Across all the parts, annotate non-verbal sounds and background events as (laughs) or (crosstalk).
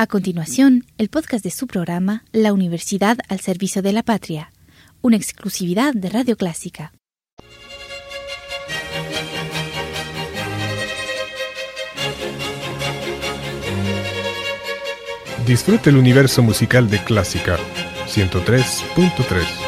A continuación, el podcast de su programa La Universidad al Servicio de la Patria, una exclusividad de Radio Clásica. Disfrute el universo musical de Clásica 103.3.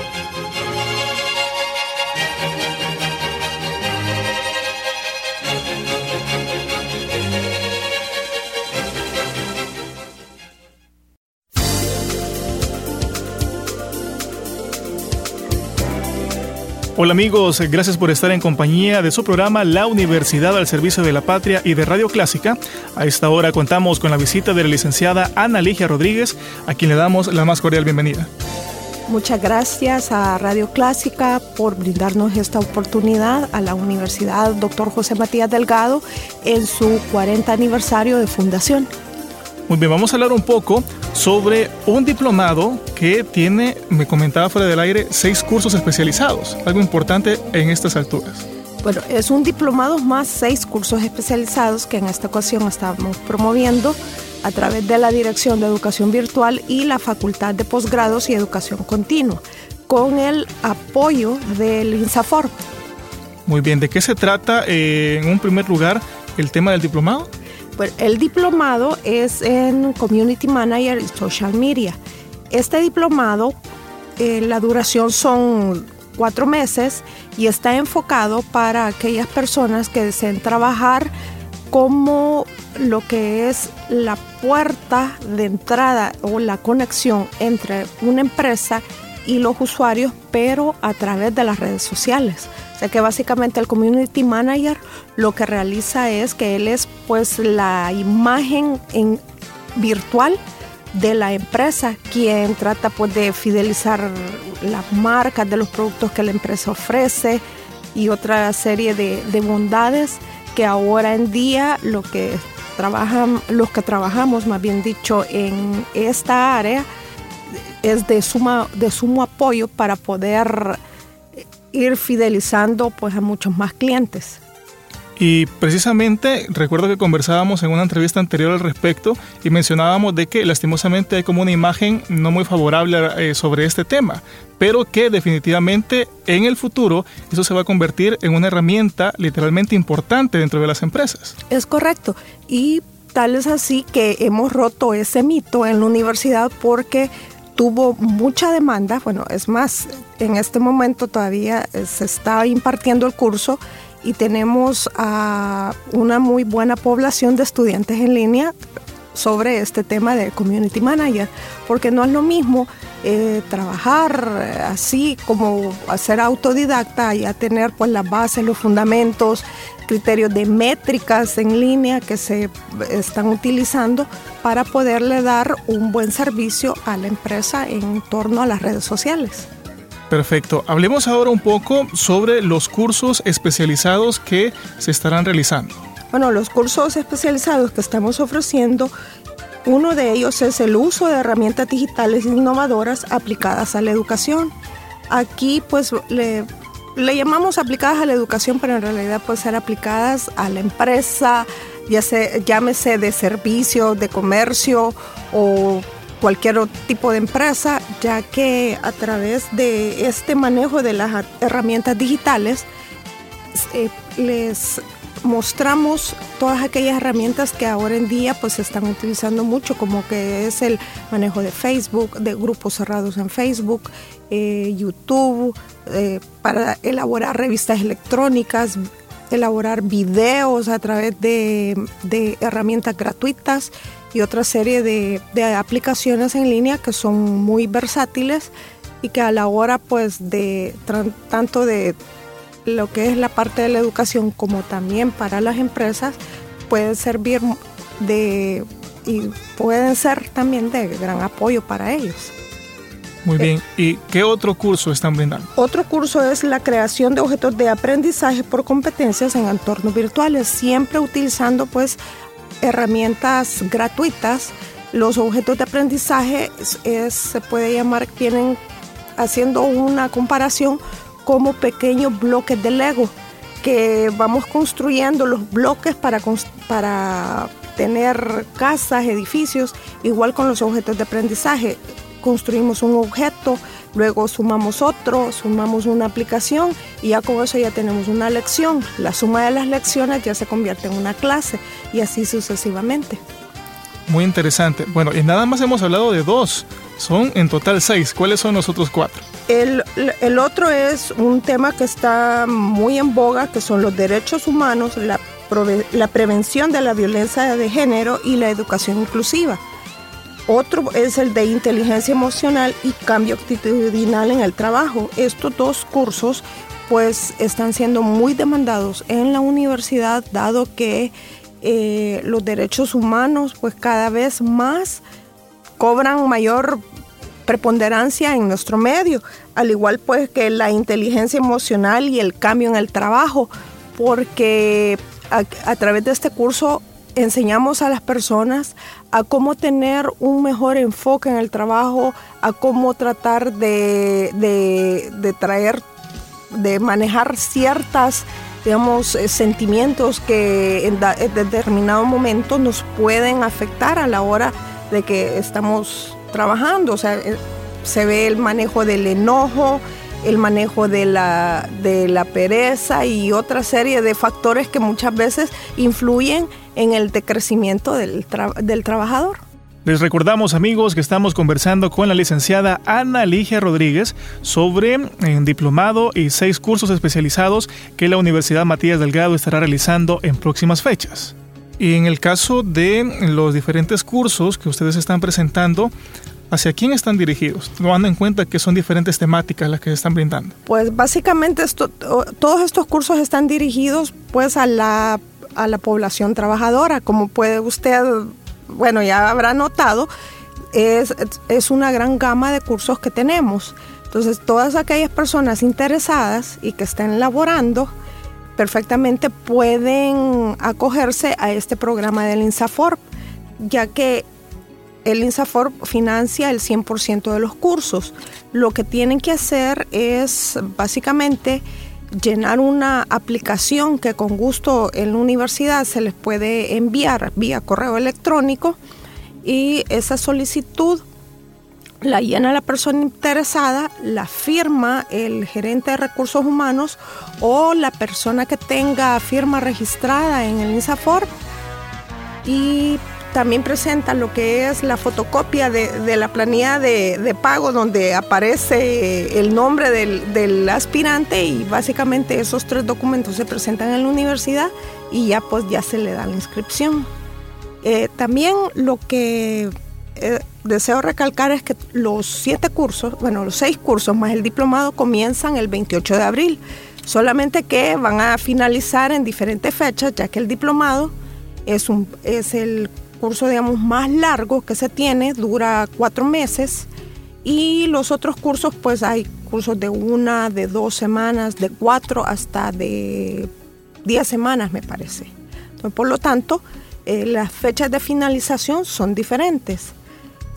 Hola amigos, gracias por estar en compañía de su programa La Universidad al Servicio de la Patria y de Radio Clásica. A esta hora contamos con la visita de la licenciada Ana Ligia Rodríguez, a quien le damos la más cordial bienvenida. Muchas gracias a Radio Clásica por brindarnos esta oportunidad a la Universidad Dr. José Matías Delgado en su 40 aniversario de fundación. Muy bien, vamos a hablar un poco sobre un diplomado que tiene, me comentaba fuera del aire, seis cursos especializados, algo importante en estas alturas. Bueno, es un diplomado más seis cursos especializados que en esta ocasión estamos promoviendo a través de la Dirección de Educación Virtual y la Facultad de Posgrados y Educación Continua, con el apoyo del INSAFOR. Muy bien, ¿de qué se trata eh, en un primer lugar el tema del diplomado? El diplomado es en Community Manager y Social Media. Este diplomado, eh, la duración son cuatro meses y está enfocado para aquellas personas que deseen trabajar como lo que es la puerta de entrada o la conexión entre una empresa y los usuarios, pero a través de las redes sociales. Sea que básicamente el community manager lo que realiza es que él es pues la imagen en virtual de la empresa quien trata pues de fidelizar las marcas de los productos que la empresa ofrece y otra serie de, de bondades que ahora en día lo que trabajan los que trabajamos más bien dicho en esta área es de suma de sumo apoyo para poder ir fidelizando pues a muchos más clientes. Y precisamente recuerdo que conversábamos en una entrevista anterior al respecto y mencionábamos de que lastimosamente hay como una imagen no muy favorable eh, sobre este tema, pero que definitivamente en el futuro eso se va a convertir en una herramienta literalmente importante dentro de las empresas. Es correcto. Y tal es así que hemos roto ese mito en la universidad porque tuvo mucha demanda, bueno, es más, en este momento todavía eh, se está impartiendo el curso y tenemos a una muy buena población de estudiantes en línea sobre este tema de community manager, porque no es lo mismo eh, trabajar eh, así como hacer autodidacta, ya tener pues las bases, los fundamentos, criterios de métricas en línea que se están utilizando para poderle dar un buen servicio a la empresa en torno a las redes sociales. Perfecto. Hablemos ahora un poco sobre los cursos especializados que se estarán realizando. Bueno, los cursos especializados que estamos ofreciendo uno de ellos es el uso de herramientas digitales innovadoras aplicadas a la educación. Aquí pues le, llamamos aplicadas a la educación, pero en realidad pueden ser aplicadas a la empresa, ya se, llámese de servicio, de comercio o cualquier tipo de empresa, ya que a través de este manejo de las herramientas digitales eh, les mostramos todas aquellas herramientas que ahora en día pues se están utilizando mucho, como que es el manejo de Facebook, de grupos cerrados en Facebook, eh, YouTube, eh, para elaborar revistas electrónicas, elaborar videos a través de, herramientas gratuitas y otra serie de, de, aplicaciones en línea que son muy versátiles y que a la hora pues de tanto de lo que es la parte de la educación como también para las empresas pueden servir de y pueden ser también de gran apoyo para ellos. Muy bien. ¿Y qué otro curso están brindando? Otro curso es la creación de objetos de aprendizaje por competencias en entornos virtuales, siempre utilizando pues herramientas gratuitas. Los objetos de aprendizaje se puede llamar, tienen haciendo una comparación como pequeños bloques de Lego que vamos construyendo los bloques para, para tener casas, edificios, igual con los objetos de aprendizaje. Construimos un objeto, luego sumamos otro, sumamos una aplicación y ya con eso ya tenemos una lección. La suma de las lecciones ya se convierte en una clase y así sucesivamente. Muy interesante. Bueno, y nada más hemos hablado de dos. Son en total seis. ¿Cuáles son los otros cuatro? El, el, otro es un tema que está muy en boga, que son los derechos humanos, la, la prevención de la violencia de género y la educación inclusiva. Otro es el de inteligencia emocional y cambio actitudinal en el trabajo. Estos dos cursos pues están siendo muy demandados en la universidad dado que eh, los derechos humanos pues cada vez más cobran mayor preponderancia en nuestro medio, al igual pues que la inteligencia emocional y el cambio en el trabajo, porque a, través de este curso enseñamos a las personas a cómo tener un mejor enfoque en el trabajo, a cómo tratar de, de traer, de manejar ciertas digamos, eh, sentimientos que en, determinado momento nos pueden afectar a la hora de que estamos trabajando. O sea, eh, se ve el manejo del enojo, el manejo de la, de la pereza y otra serie de factores que muchas veces influyen en el decrecimiento del, del trabajador. Les recordamos amigos que estamos conversando con la licenciada Ana Ligia Rodríguez sobre un eh, diplomado y seis cursos especializados que la Universidad Matías Delgado estará realizando en próximas fechas. Y en el caso de los diferentes cursos que ustedes están presentando, ¿hacia quién están dirigidos? Tomando en cuenta que son diferentes temáticas las que se están brindando. Pues básicamente todos estos cursos están dirigidos pues a la, a la población trabajadora. Como puede usted bueno, ya habrá notado, es, es una gran gama de cursos que tenemos. Entonces, todas aquellas personas interesadas y que estén laborando perfectamente pueden acogerse a este programa del INSAFORP, ya que el INSAFORP financia el 100% de los cursos. Lo que tienen que hacer es básicamente llenar una aplicación que con gusto en la universidad se les puede enviar vía correo electrónico y esa solicitud la llena la persona interesada, la firma el gerente de recursos humanos o la persona que tenga firma registrada en el INSAFOR y también presenta lo que es la fotocopia de, la planilla de, pago donde aparece el nombre del, aspirante y básicamente esos tres documentos se presentan en la universidad y ya pues ya se le da la inscripción. Eh, también lo que eh, deseo recalcar es que los siete cursos, bueno, los seis cursos más el diplomado comienzan el 28 de abril, solamente que van a finalizar en diferentes fechas, ya que el diplomado es, un, es el curso, digamos, más largo que se tiene, dura cuatro meses. Y los otros cursos, pues hay cursos de una, de dos semanas, de cuatro hasta de diez semanas, me parece. por lo tanto, eh, las fechas de finalización son diferentes.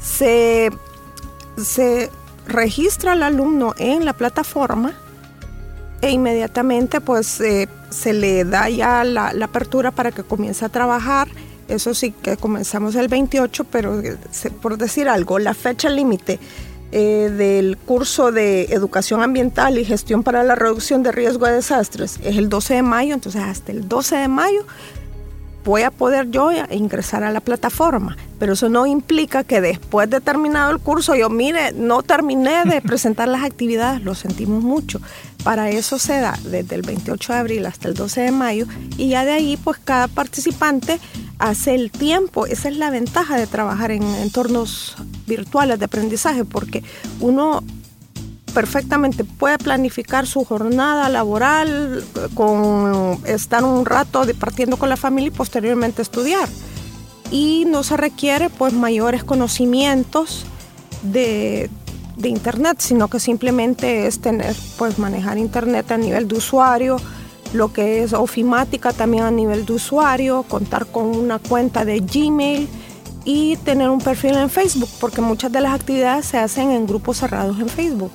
Se, se registra el alumno en la plataforma e inmediatamente pues eh, se le da ya la, la, apertura para que comience a trabajar. Eso sí que comenzamos el 28, pero eh, por decir algo, la fecha límite eh, del curso de educación ambiental y gestión para la reducción de riesgo de desastres es el 12 de mayo, entonces hasta el 12 de mayo voy a poder yo ingresar a la plataforma, pero eso no implica que después de terminado el curso yo, mire, no terminé de (laughs) presentar las actividades, lo sentimos mucho. Para eso se da desde el 28 de abril hasta el 12 de mayo y ya de ahí pues cada participante hace el tiempo. Esa es la ventaja de trabajar en entornos virtuales de aprendizaje porque uno perfectamente puede planificar su jornada laboral con estar un rato partiendo con la familia y posteriormente estudiar. Y no se requiere pues mayores conocimientos de, de internet, sino que simplemente es tener pues manejar internet a nivel de usuario, lo que es ofimática también a nivel de usuario, contar con una cuenta de Gmail y tener un perfil en Facebook, porque muchas de las actividades se hacen en grupos cerrados en Facebook.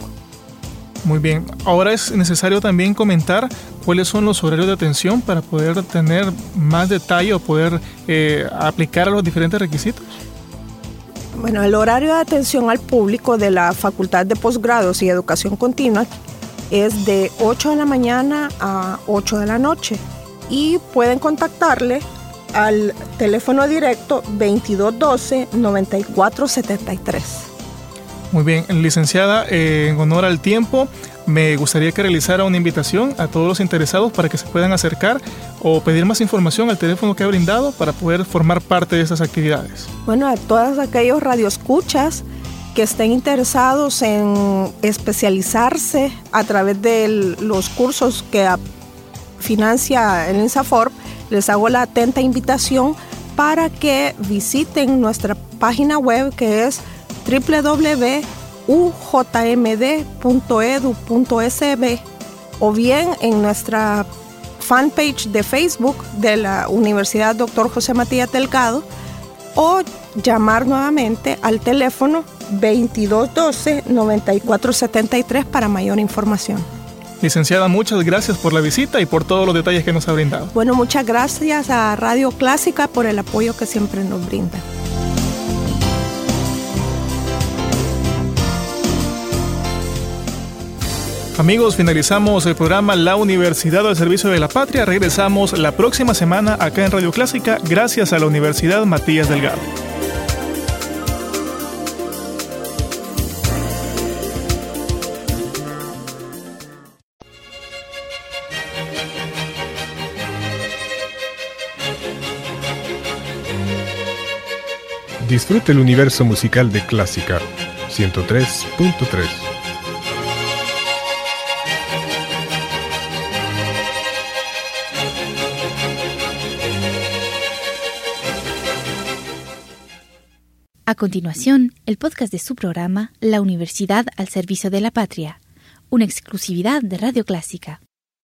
Muy bien, ahora es necesario también comentar cuáles son los horarios de atención para poder tener más detalle o poder eh, aplicar a los diferentes requisitos. Bueno, el horario de atención al público de la Facultad de Posgrados y Educación Continua es de 8 de la mañana a 8 de la noche y pueden contactarle al teléfono directo 2212-9473. Muy bien, licenciada, eh, en honor al tiempo, me gustaría que realizara una invitación a todos los interesados para que se puedan acercar o pedir más información al teléfono que ha brindado para poder formar parte de estas actividades. Bueno, a todos aquellos radioescuchas que estén interesados en especializarse a través de los cursos que financia el INSAFORP, les hago la atenta invitación para que visiten nuestra página web que es www.ujmd.edu.sb o bien en nuestra fanpage de Facebook de la Universidad Dr. José Matías Delgado o llamar nuevamente al teléfono 2212-9473 para mayor información. Licenciada, muchas gracias por la visita y por todos los detalles que nos ha brindado. Bueno, muchas gracias a Radio Clásica por el apoyo que siempre nos brinda. Amigos, finalizamos el programa La Universidad al Servicio de la Patria. Regresamos la próxima semana acá en Radio Clásica gracias a la Universidad Matías Delgado. Disfrute el universo musical de Clásica 103.3. continuación, el podcast de su programa La Universidad al Servicio de la Patria, una exclusividad de Radio Clásica.